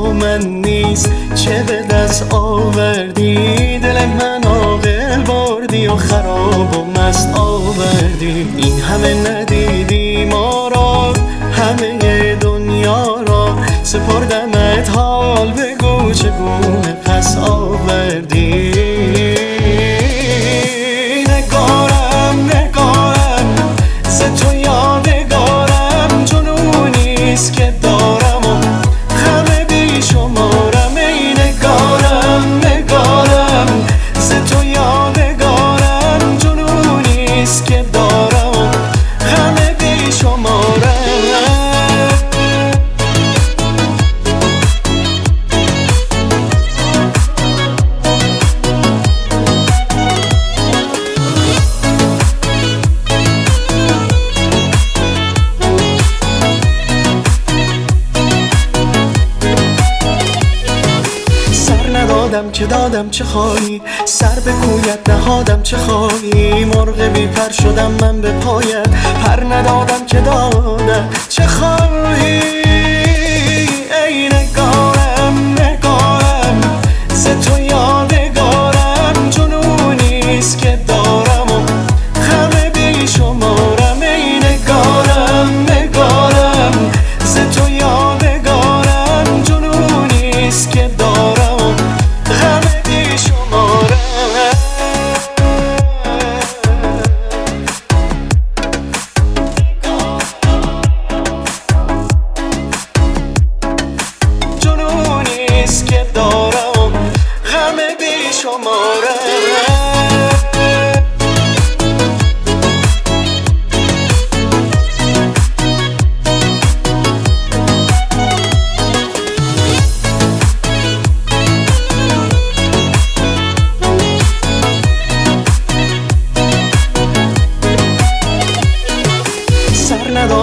من نیست. چه به دست آوردی؟ دل من آقل بردی و خراب و مست آوردی. این همه ندیدی ما را همه دنیا را. سپردمت حال بگو چگونه پس آوردی. دادم که دادم چه خواهی؟ سر به کویت نهادم چه خواهی؟ مرغ بی پر شدم من به پایت پر ندادم که دادم چه خواهی؟ ای نگارم تو که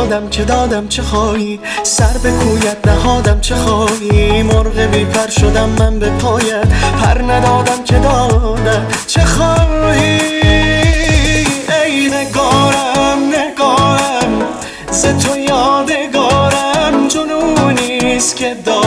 ندادم که دادم چه خواهی؟ سر به کویت نهادم چه خواهی؟ مرغ بی پر شدم من به پایت پر ندادم که دادم چه خواهی؟ ای نگارم نگارم ز تو یادگارم جنونیست که دارم